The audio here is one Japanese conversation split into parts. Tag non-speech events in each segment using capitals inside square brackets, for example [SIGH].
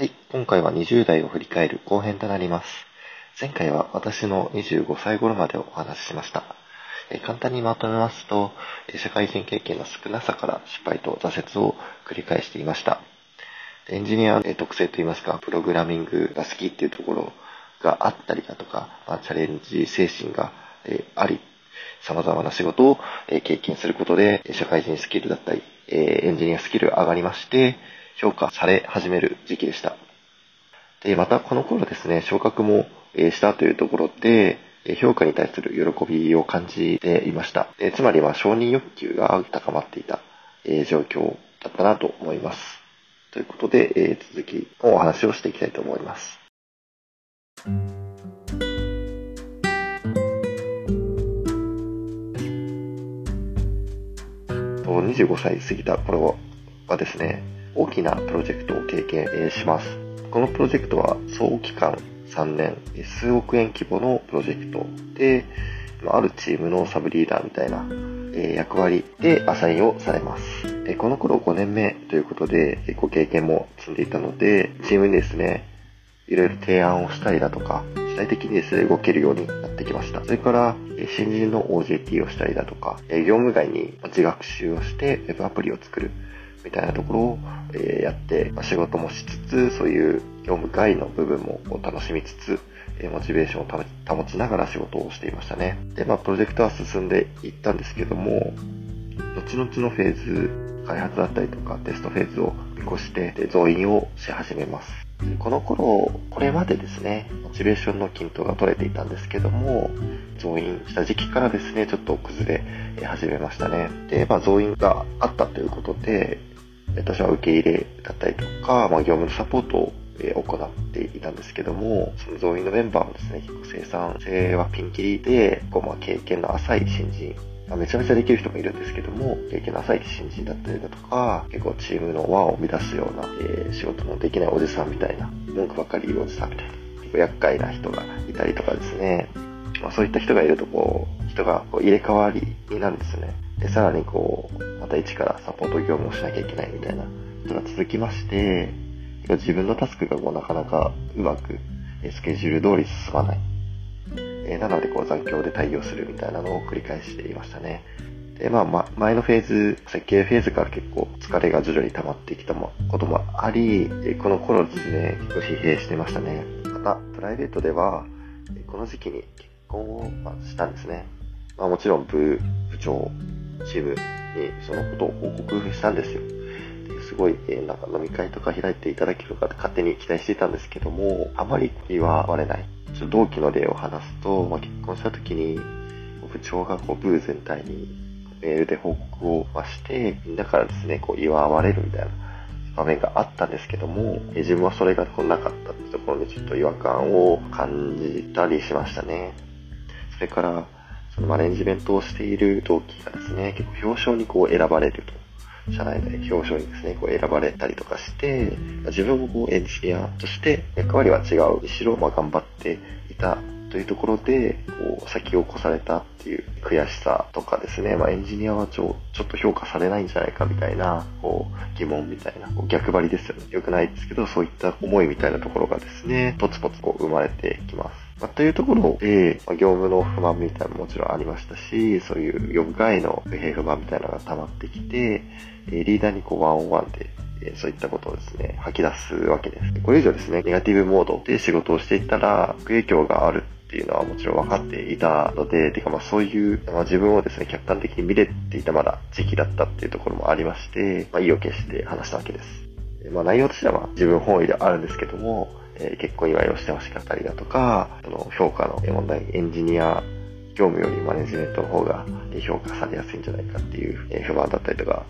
はい、今回は20代を振り返る後編となります。前回は私の25歳頃までお話ししました。え簡単にまとめますと、社会人経験の少なさから失敗と挫折を繰り返していました。エンジニアの特性といいますか、プログラミングが好きっていうところがあったりだとか、あ、チャレンジ精神があり、様々な仕事を経験することで、社会人スキルだったり、エンジニアスキル上がりまして、評価され始める時期でした。で、またこの頃ですね、昇格もしたというところで、評価に対する喜びを感じていました。えつまりは承認欲求が高まっていたえ状況だったなと思います。ということで、え続きのお話をしていきたいと思います。25歳過ぎた頃はですね、大きなプロジェクトを経験します。このプロジェクトは総期間3年、数億円規模のプロジェクトで、あるチームのサブリーダーみたいな役割でアサインをされます。この頃5年目ということで結構経験も積んでいたので、チームにですね、いろいろ提案をしたりだとか、主体的にですね、動けるようになってきました。それから、新人の OJT をしたりだとか、業務外に自学習をしてウェブアプリを作るみたいなところをやって、仕事もしつつ、そういう業務外の部分も楽しみつつ、モチベーションを保ちながら仕事をしていましたね。で、まあ、プロジェクトは進んでいったんですけども、後々のフェーズ、開発だったりとかテストフェーズを見越して増員をし始めます。この頃、これまでですね、モチベーションの均等が取れていたんですけども、増員した時期からですね、ちょっと崩れ始めましたね。で、まあ、増員があったということで、私は受け入れだったりとか、まあ、業務のサポートを行っていたんですけども、その増員のメンバーもですね、結構生産性はピンキリで、こうまあ経験の浅い新人、ま、めちゃめちゃできる人もいるんですけども、経験の浅い新人だったりだとか、結構チームの輪を乱すような、えー、仕事のできないおじさんみたいな、文句ばっかり言うおじさんみたいな、結構厄介な人がいたりとかですね、まあ、そういった人がいるとこう、人がこう入れ替わりになるんですね。で、さらにこう、また一からサポート業務をしなきゃいけないみたいなことが続きまして、自分のタスクがこうなかなかうまくスケジュール通り進まない。えー、なのでこう残業で対応するみたいなのを繰り返していましたね。で、まあ、ま、前のフェーズ、設計フェーズから結構疲れが徐々に溜まってきたこともあり、この頃ですね、結構疲弊してましたね。また、プライベートでは、この時期に結婚をしたんですね。まあもちろん部、部長、チームにそのことを報告したんですよ。すごい、えー、なんか飲み会とか開いていただけるかって勝手に期待していたんですけども、あまり言われない。ちょっと同期の例を話すと、まあ、結婚した時に、部長がこう部全体にメールで報告をして、みんなからですね、こう祝われるみたいな場面があったんですけども、え、自分はそれがこうなかったってところでちょっと違和感を感じたりしましたね。それから、そのマネジメントをしている同期がですね、結構表彰にこう選ばれると。社内で表彰にですね、こう選ばれたりとかして、自分もこうエンジニアとして役割は違う、にしろまあ頑張っていたというところで、こう先を越されたっていう悔しさとかですね、まあエンジニアはちょちょっと評価されないんじゃないかみたいな、こう疑問みたいな、こう逆張りですよね。良くないですけど、そういった思いみたいなところがですね、ポツポツこう生まれてきます。まあ、というところで、まあ、業務の不満みたいなももちろんありましたし、そういう業務外の不平不満みたいなのが溜まってきて、リーダーにこうワンオンワンで、そういったことをですね、吐き出すわけです。これ以上ですね、ネガティブモードで仕事をしていったら、悪影響があるっていうのはもちろん分かっていたので、てかまあそういう、まあ、自分をですね、客観的に見れていたまだ時期だったっていうところもありまして、まあ意を決して話したわけです。まあ内容としてはまあ自分本位ではあるんですけども、え結婚祝いをしてほしかったりだとか、その評価の問題、エンジニア業務よりマネジメントの方が評価されやすいんじゃないかっていう不満だったりとか、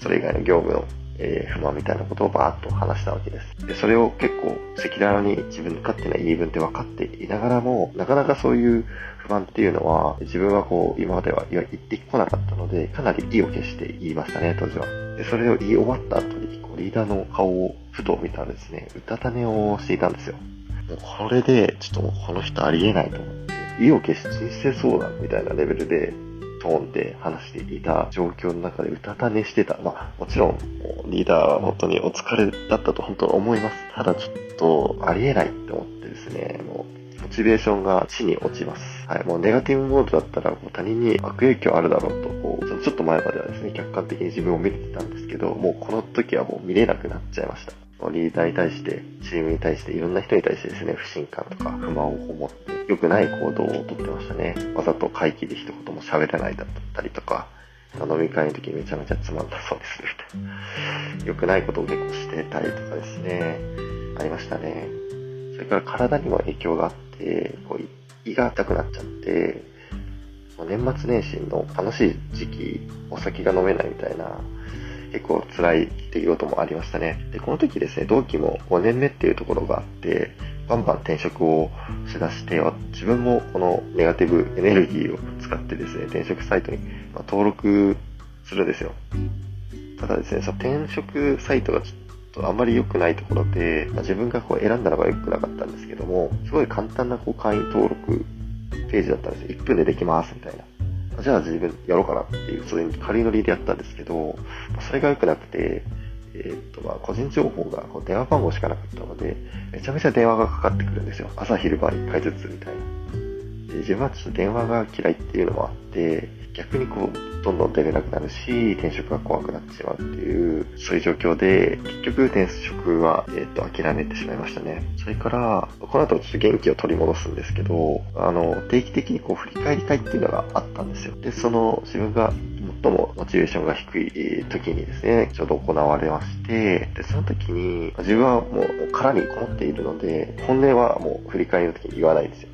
それ以外の業務の不満みたいなことをバーッと話したわけです。でそれを結構赤裸々に自分勝手な言い分って分かっていながらも、なかなかそういう不満っていうのは自分はこう今までは言ってこなかったので、かなり意を決して言いましたね、当時は。でそれを言い終わった後に、こうリーダーの顔をふと見たらですね、うたた寝をしていたんですよ。もうこれで、ちょっともうこの人ありえないと思って、意を決して人生相談みたいなレベルで、トーンで話していた状況の中でうたた寝してた。まあ、もちろん、リーダーは本当にお疲れだったと本当に思います。ただちょっと、ありえないって思ってですね、もう、モチベーションが地に落ちます。はい、もうネガティブモードだったらもう他人に悪影響あるだろうと、こう、ちょっと前まではですね、客観的に自分を見れてたんですけど、もうこの時はもう見れなくなっちゃいました。リーダーに対して、チームに対して、いろんな人に対してですね、不信感とか不満を持って、良くない行動をとってましたね。わざと会議で一言も喋らないだったりとか、飲み会の時にめちゃめちゃつまんなそうにするみたいな。良くないことを結構してたりとかですね、ありましたね。それから体にも影響があって、こう胃が痛くなっちゃって、年末年始の楽しい時期、お酒が飲めないみたいな、結構辛い出来事もありましたね。で、この時ですね、同期も5年目っていうところがあって、バンバン転職をしだして、自分もこのネガティブエネルギーを使ってですね、転職サイトに登録するんですよ。ただですね、その転職サイトがちょっとあんまり良くないところで、まあ、自分がこう選んだのが良くなかったんですけども、すごい簡単なこう会員登録ページだったんですよ。1分でできますみたいな。じゃあ自分やろうかなっていう、そういう軽いノリでやったんですけど、それが良くなくて、えー、っと、まあ、個人情報がこう電話番号しかなかったので、めちゃめちゃ電話がかかってくるんですよ。朝昼晩1回ずつみたいな。で自分はちょっと電話が嫌いっていうのもあって、逆にこう、どんどん出れなくなるし、転職が怖くなってしまうっていう、そういう状況で、結局転職は、えっ、と、諦めてしまいましたね。それから、この後ちょっと元気を取り戻すんですけど、あの、定期的にこう振り返りたいっていうのがあったんですよ。で、その自分が最もモチベーションが低い時にですね、ちょうど行われまして、で、その時に、自分はもう殻にこもっているので、本音はもう振り返りの時に言わないんですよ。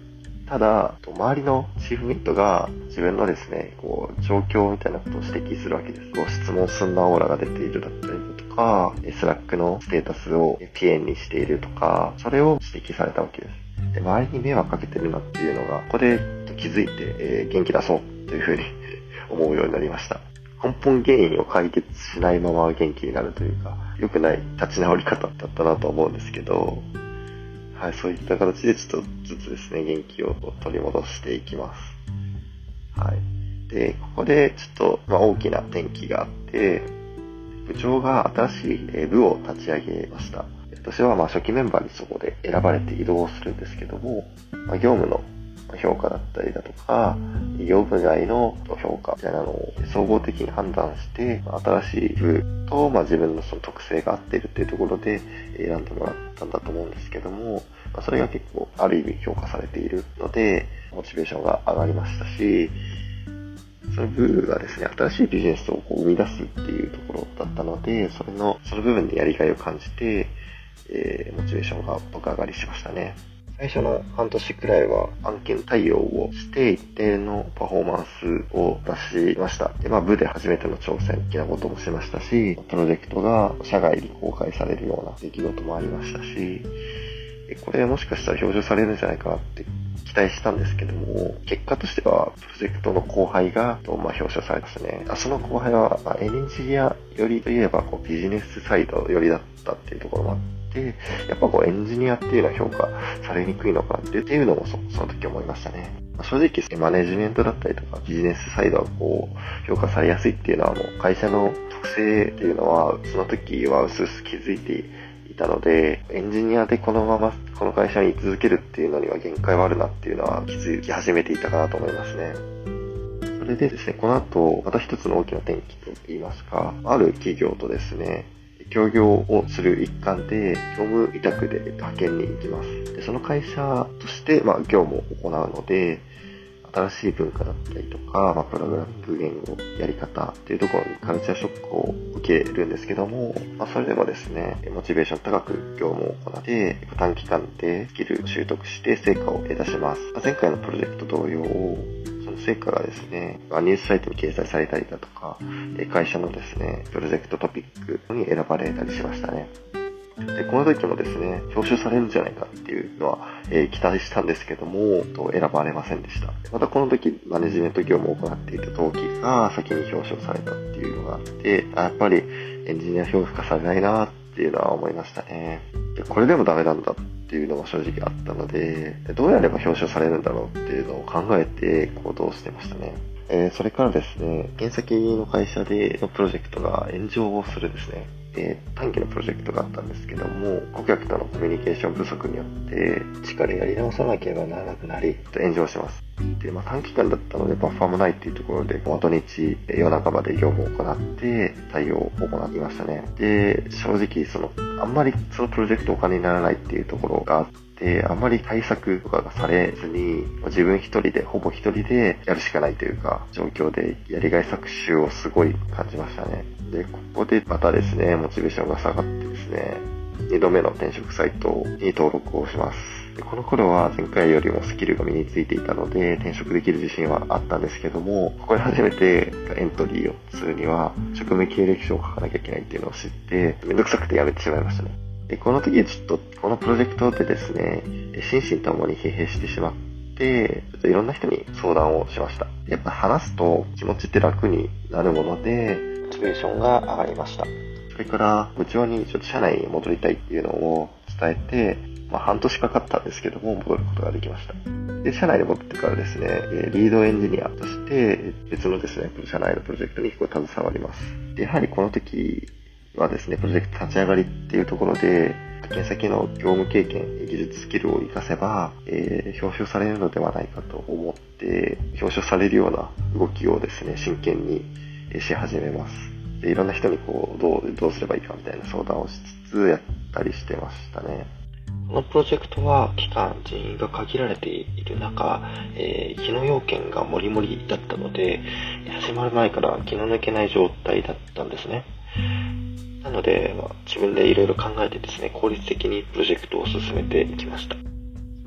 ただ、周りのチームメイトが自分のですね、こう、状況みたいなことを指摘するわけです。こう、質問すんなオーラが出ているだったりだとか、 Slack のステータスをぴえんにしているとか、それを指摘されたわけです。で、周りに迷惑かけてるなっていうのが、ここで気づいて、えー、元気出そうというふうに [LAUGHS] 思うようになりました。根本原因を解決しないまま元気になるというか、良くない立ち直り方だったなと思うんですけど、はい、そういった形でちょっとずつですね、元気を取り戻していきます。はい。で、ここでちょっと、まあ、大きな転機があって、部長が新しい部を立ち上げました。私はまあ初期メンバーにそこで選ばれて移動するんですけども、まあ、業務の評価だったりだとか、業務外の評価みたいなのを総合的に判断して、新しい部と、まあ、自分のその特性が合っているっていうところで選んでもらったんだと思うんですけども、まあ、それが結構ある意味評価されているので、モチベーションが上がりましたし、その部がですね、新しいビジネスをこう生み出すっていうところだったので、それの、その部分でやりがいを感じて、えー、モチベーションが爆上がりしましたね。最初の半年くらいは案件対応をして一定のパフォーマンスを出しました。で、まあ部で初めての挑戦的なこともしましたし、プロジェクトが社外に公開されるような出来事もありましたし、これもしかしたら表彰されるんじゃないかなって期待したんですけども、結果としては、プロジェクトの後輩が、まあ、表彰されますね。その後輩は、ま、エンジニアよりといえば、こう、ビジネスサイドよりだったっていうところもあって、で、やっぱこうエンジニアっていうのは評価されにくいのかっていうのもそその時思いましたね。正直マネジメントだったりとかビジネスサイドはこう評価されやすいっていうのはもう会社の特性っていうのはその時は薄々気づいていたので、エンジニアでこのままこの会社に居続けるっていうのには限界はあるなっていうのは気づき始めていたかなと思いますね。それでですね、この後、また一つの大きな転機と言いますか、ある企業とですね、協業をする一環で、業務委託で派遣に行きます。でその会社として、まあ、業務を行うので、新しい文化だったりとか、まあ、プログラミング言語、やり方っていうところにカルチャーショックを受けるんですけども、まあ、それでもですね、モチベーション高く業務を行って、短期間でスキル習得して成果を得出します。前回のプロジェクト同様、成果がですね、ニュースサイトに掲載されたりだとか、会社のですね、プロジェクトトピックに選ばれたりしましたね。で、この時もですね、表彰されるんじゃないかっていうのは、えー、期待したんですけども、と選ばれませんでした。またこの時、マネジメント業務を行っていた同期が先に表彰されたっていうのがあって、やっぱりエンジニア評価されないなっていうのは思いましたね。でこれでもダメなんだっていうのも正直あったので、どうやれば表彰されるんだろうっていうのを考えて行動してましたね。えー、それからですね、原先の会社でのプロジェクトが炎上をするですね、え、短期のプロジェクトがあったんですけども、顧客とのコミュニケーション不足によって、力やり直さなければならなくなり、炎上します。で、まあ、短期間だったのでバッファーもないっていうところで、土日、夜中まで業務を行って対応を行いましたね。で、正直、その、あんまりそのプロジェクトお金にならないっていうところがあって、で、あまり対策とかがされずに、自分一人で、ほぼ一人でやるしかないというか、状況でやりがい搾取をすごい感じましたね。で、ここでまたですね、モチベーションが下がってですね、2度目の転職サイトに登録をします。でこの頃は前回よりもスキルが身についていたので転職できる自信はあったんですけども、ここで初めてエントリーをするには職務経歴書を書かなきゃいけないっていうのを知って、めんどくさくてやめてしまいましたね。で、この時ちょっと、このプロジェクトでですね、心身ともに疲弊してしまって、ちょっといろんな人に相談をしました。やっぱ話すと気持ちって楽になるもので、チベーションが上がりました。それから、部長にちょっと社内に戻りたいっていうのを伝えて、まあ、半年かかったんですけども、戻ることができました。で、社内に戻ってからですね、リードエンジニアとして、別のですね、社内のプロジェクトに携わります。で、やはりこの時、はですね、プロジェクト立ち上がりっていうところで、県先の業務経験、技術スキルを活かせば、えー、表彰されるのではないかと思って、表彰されるような動きをですね、真剣にし始めます。でいろんな人にこう、どう、どうすればいいかみたいな相談をしつつやったりしてましたね。このプロジェクトは期間、人員が限られている中、えー、日の要件がもりもりだったので、始まる前から気の抜けない状態だったんですね。なので、まあ、自分でいろいろ考えてですね、効率的にプロジェクトを進めていきました。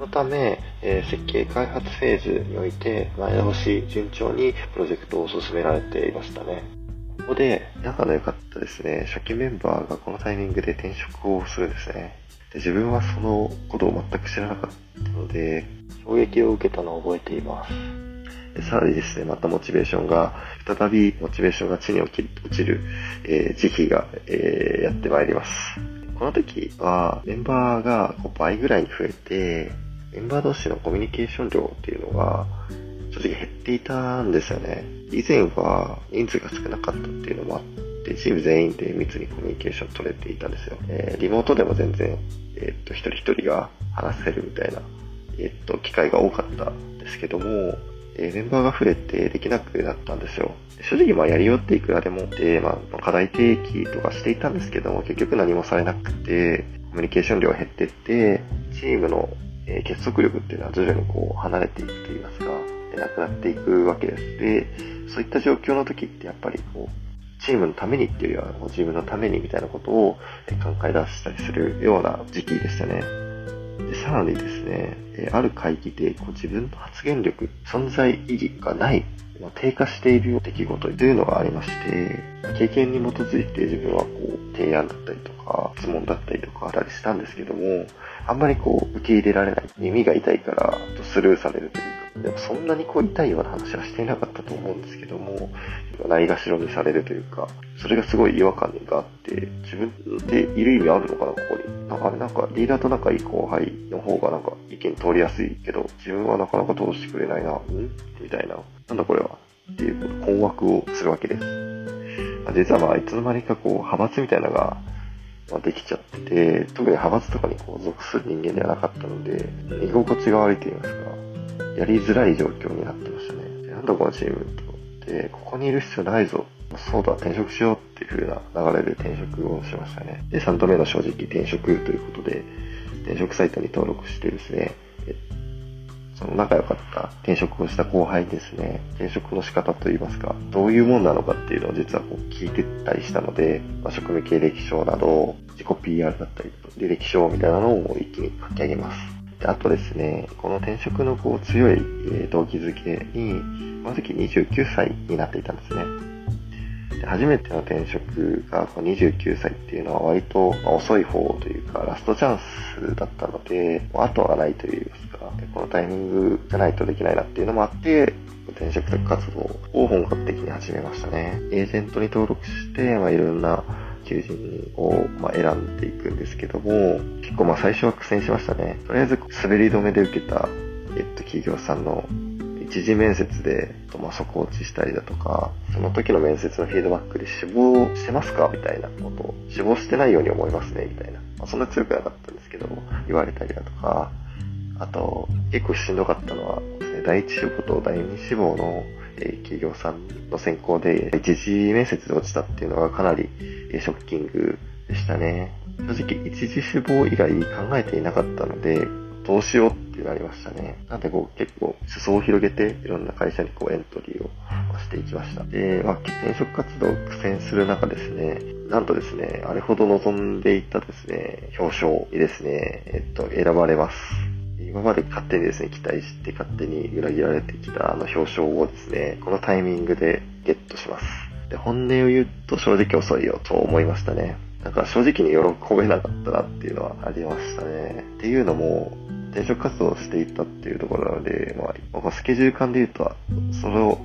そのため、えー、設計開発フェーズにおいて、前倒し順調にプロジェクトを進められていましたね。ここで、仲の良かったですね、初期メンバーがこのタイミングで転職をするんですね。で自分はそのことを全く知らなかったので、衝撃を受けたのを覚えています。さらにですね、またモチベーションが、再びモチベーションが地に落ちる、えー、時期が、えー、やってまいります。この時はメンバーが倍ぐらいに増えて、メンバー同士のコミュニケーション量っていうのが正直減っていたんですよね。以前は人数が少なかったっていうのもあって、チーム全員で密にコミュニケーション取れていたんですよ。えー、リモートでも全然、えー、っと、一人一人が話せるみたいな、えー、っと、機会が多かったんですけども、えーメンバーが増えてできなくなったんですよ。正直まあやりよっていくらでも、で、まあ課題提起とかしていたんですけども、結局何もされなくて、コミュニケーション量減ってって、チームの結束力っていうのは徐々にこう離れていくといいますか、なくなっていくわけです。で、そういった状況の時ってやっぱりこう、チームのためにっていうよりは自分のためにみたいなことを考え出したりするような時期でしたね。でさらにですね、ある会議でこう自分の発言力、存在意義がない、まあ、低下している出来事というのがありまして、経験に基づいて自分はこう提案だったりとか、質問だったりとかあったりしたんですけども、あんまりこう受け入れられない、耳が痛いからスルーされるというか、でもそんなにこう痛いような話はしていなかったと思うんですけども、ないがしろにされるというか、それがすごい違和感があって、自分でいる意味あるのかな、ここに。なんかあれ、なんかリーダーと仲いい後輩の方がなんか意見通りやすいけど、自分はなかなか通してくれないな、うん？みたいな。なんだこれはっていう困惑をするわけです。実はまあ、いつの間にかこう、派閥みたいなのが、まできちゃって、特に派閥とかにこう属する人間ではなかったので、居心地が悪いと言いますか、やりづらい状況になってましたね。なんだこのチームと。で、ここにいる必要ないぞ。そうだ、転職しようっていう風な流れで転職をしましたね。で、3度目の正直転職ということで、転職サイトに登録してですね、その仲良かった転職をした後輩ですね、転職の仕方といいますか、どういうもんなのかっていうのを実はこう聞いてたりしたので、まあ、職務経歴書など、自己 PR だったり、履歴書みたいなのを一気に書き上げます。であとですね、この転職のこう強い、動機づけに、この時29歳になっていたんですね。で初めての転職がこう29歳っていうのは割と遅い方というか、ラストチャンスだったので、後がないといいますか、このタイミングじゃないとできないなっていうのもあって、転職活動を本格的に始めましたね。エージェントに登録して、まあ、いろんな求人を、ま、選んでいくんですけども、結構まあ最初は苦戦しましたね。とりあえず滑り止めで受けた、えっと、企業さんの一次面接で、まあ、底落ちしたりだとか、その時の面接のフィードバックで死亡してますか？みたいなことを、死亡してないように思いますね、みたいな。まあ、そんな強くなかったんですけど、言われたりだとか、あと、結構しんどかったのは、第一志望と第二志望のえ企業さんの選考で一次面接で落ちたっていうのがかなりえショッキングでしたね。正直一次志望以外考えていなかったので、どうしようってなりましたね。なんでこう結構裾を広げていろんな会社にこうエントリーをしていきました。で、まあ、転職活動を苦戦する中ですね、なんとですね、あれほど望んでいたですね、表彰にですね、えっと、選ばれます。今まで勝手にですね、期待して勝手に裏切られてきたあの表彰をですね、このタイミングでゲットします。で、本音を言うと正直遅いよと思いましたね。なんか正直に喜べなかったなっていうのはありましたね。っていうのも、転職活動をしていったっていうところなので、まあ、スケジュール感で言うと、それを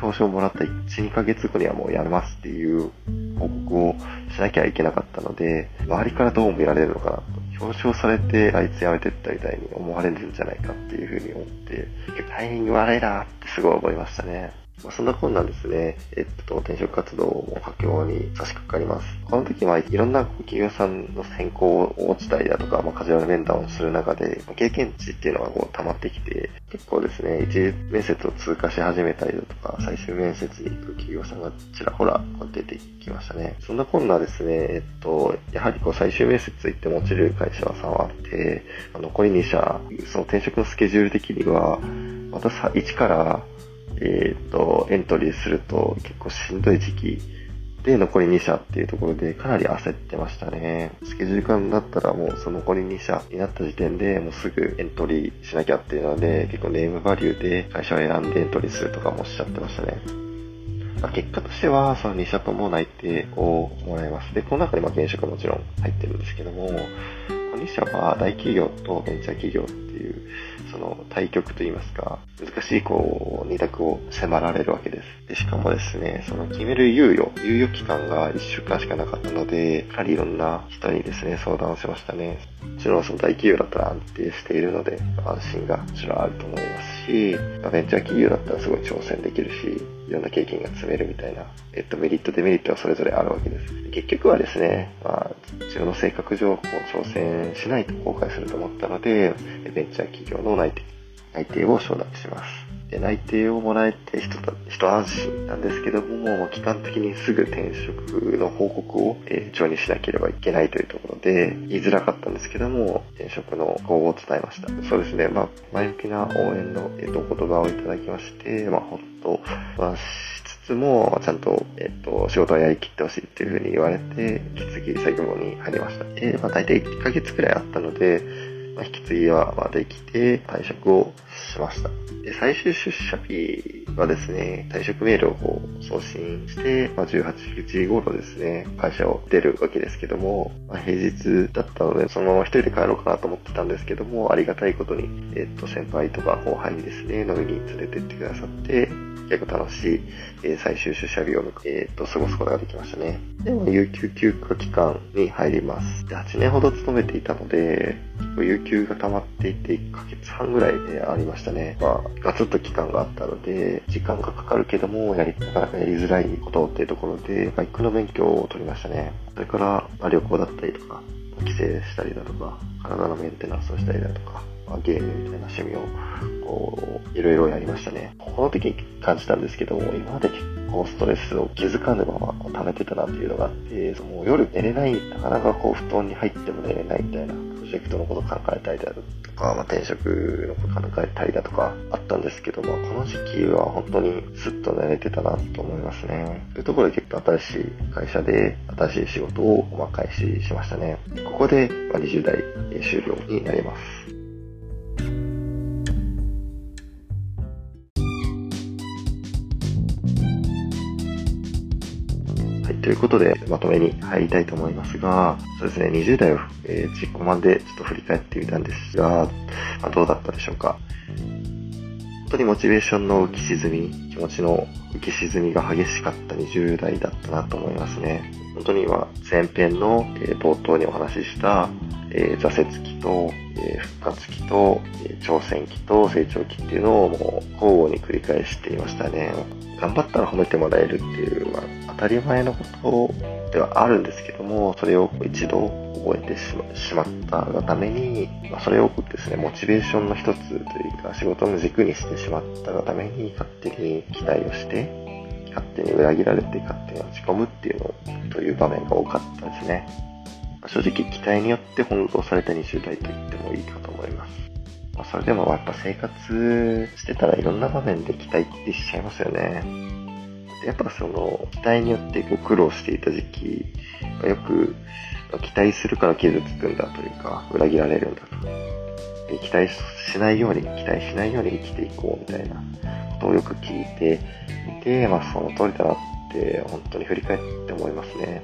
表彰をもらった1、2ヶ月後にはもうやめますっていう報告をしなきゃいけなかったので、周りからどう見られるのかなと。表彰されてあいつ辞めてったみたいに思われるんじゃないかっていうふうに思って、タイミング悪いなってすごい思いましたね。まあ、そんなこんなんですね、えっと、転職活動も佳境に差し掛かります。この時はいろんな企業さんの選考を落ちたりだとか、まあ、カジュアル面談をする中で、経験値っていうのがこう溜まってきて、結構ですね、一次面接を通過し始めたりだとか、最終面接に行く企業さんがちらほら出てきましたね。そんなこんなですね、えっと、やはりこう最終面接行っても落ちる会社は3あって、残り2社、その転職のスケジュール的には、また1からえっ、ー、と、エントリーすると結構しんどい時期で残り2社っていうところでかなり焦ってましたね。スケジュール感だったらもうその残り2社になった時点でもうすぐエントリーしなきゃっていうので結構ネームバリューで会社を選んでエントリーするとかもおっしゃってましたね。まあ、結果としてはその2社とも内定をもらいます。で、この中にまあ現職もちろん入ってるんですけども、この2社は大企業とベンチャー企業っていうその対局といいますか、難しいこう、二択を迫られるわけです。でしかもですね、その決める猶予、猶予期間が1週間しかなかったので、やはりいろんな人にですね、相談をしましたね。もちろんその大企業だったら安定しているので、安心がもちろんあると思いますし、ベンチャー企業だったらすごい挑戦できるし、いろんな経験が積めるみたいな、えっと、メリット、デメリットはそれぞれあるわけです。結局はですね、まあ、自分の性格上、こう、挑戦しないと後悔すると思ったので、ベンチャー企業の内定内定を承諾します。で内定をもらえて一一安心なんですけども、もう期間的にすぐ転職の報告を、えー、帳にしなければいけないというところで、言いづらかったんですけども、転職の意向を伝えました。そうですね、まあ、前向きな応援の、えーと、お言葉をいただきまして、まあ、ほっと、まあ、しつつも、ちゃんと、えっ、と、仕事をやりきってほしいっていうふうに言われて、引き継ぎ作業に入りました。で、まあ、大体1ヶ月くらいあったので、まあ、引き継ぎはまできて退職をしました。で、最終出社日はですね、退職メールをこう送信して、まあ、18時頃ですね、会社を出るわけですけども、まあ、平日だったので、そのまま一人で帰ろうかなと思ってたんですけども、ありがたいことに、えっと、先輩とか後輩にですね、飲みに連れてってくださって、結構楽しい、えー、最終出社日を、えー、っと過ごすことができましたね。でも、有給休暇期間に入ります。で、8年ほど勤めていたので、有給が溜まっていて1ヶ月半ぐらいでありましたね。まあ、ガツッと期間があったので、時間がかかるけども、やり、なかなかやりづらいことっていうところで、バイクの勉強を取りましたね。それから、まあ、旅行だったりとか、帰省したりだとか、体のメンテナンスをしたりだとか、まあ、ゲームみたいな趣味を、こう、いろいろやりましたね。この時に感じたんですけども、今まで結構ストレスを気づかぬまま溜めてたなっていうのがあって、その夜寝れない、なかなかこう布団に入っても寝れないみたいな、プロジェクトのこと考えたりだとか、まあ、転職のこと考えたりだとかあったんですけども、この時期は本当にスッと寝れてたなと思いますね。というところで結構新しい会社で新しい仕事をま開始しましたね。ここで20代終了になります。ということで、まとめに入りたいと思いますが、そうですね、20代を、えー、実行版でちょっと振り返ってみたんですが、まあ、どうだったでしょうか？本当にモチベーションの浮き沈み、気持ちの浮き沈みが激しかった20代だったなと思いますね。本当に今、前編の、えー、冒頭にお話しした、えー、挫折期と、ええ復活期と、え挑戦期と成長期っていうのをもう交互に繰り返していましたね。頑張ったら褒めてもらえるっていう、まあ、当たり前のことではあるんですけども、それを一度覚えてしまったがために、ま、それをですね、モチベーションの一つというか、仕事の軸にしてしまったがために、勝手に期待をして、勝手に裏切られて勝手に落ち込むっていうのという場面が多かったですね。正直期待によって翻弄された20代と言ってもいいかと思います。まあ、それでもやっぱ生活してたらいろんな場面で期待ってしちゃいますよね。やっぱその期待によってこう苦労していた時期よく期待するから傷つくんだというか裏切られるんだと。期待しないように、期待しないように生きていこうみたいなことをよく聞いていて、まあその通りだなって本当に振り返って思いますね。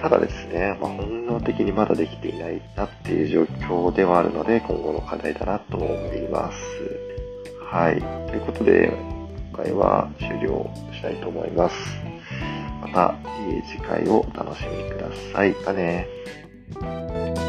ただですね、まあ、本能的にまだできていないなっていう状況ではあるので、今後の課題だなと思います。はい。ということで、回は終了したいと思います。また、次回をお楽しみください。またね。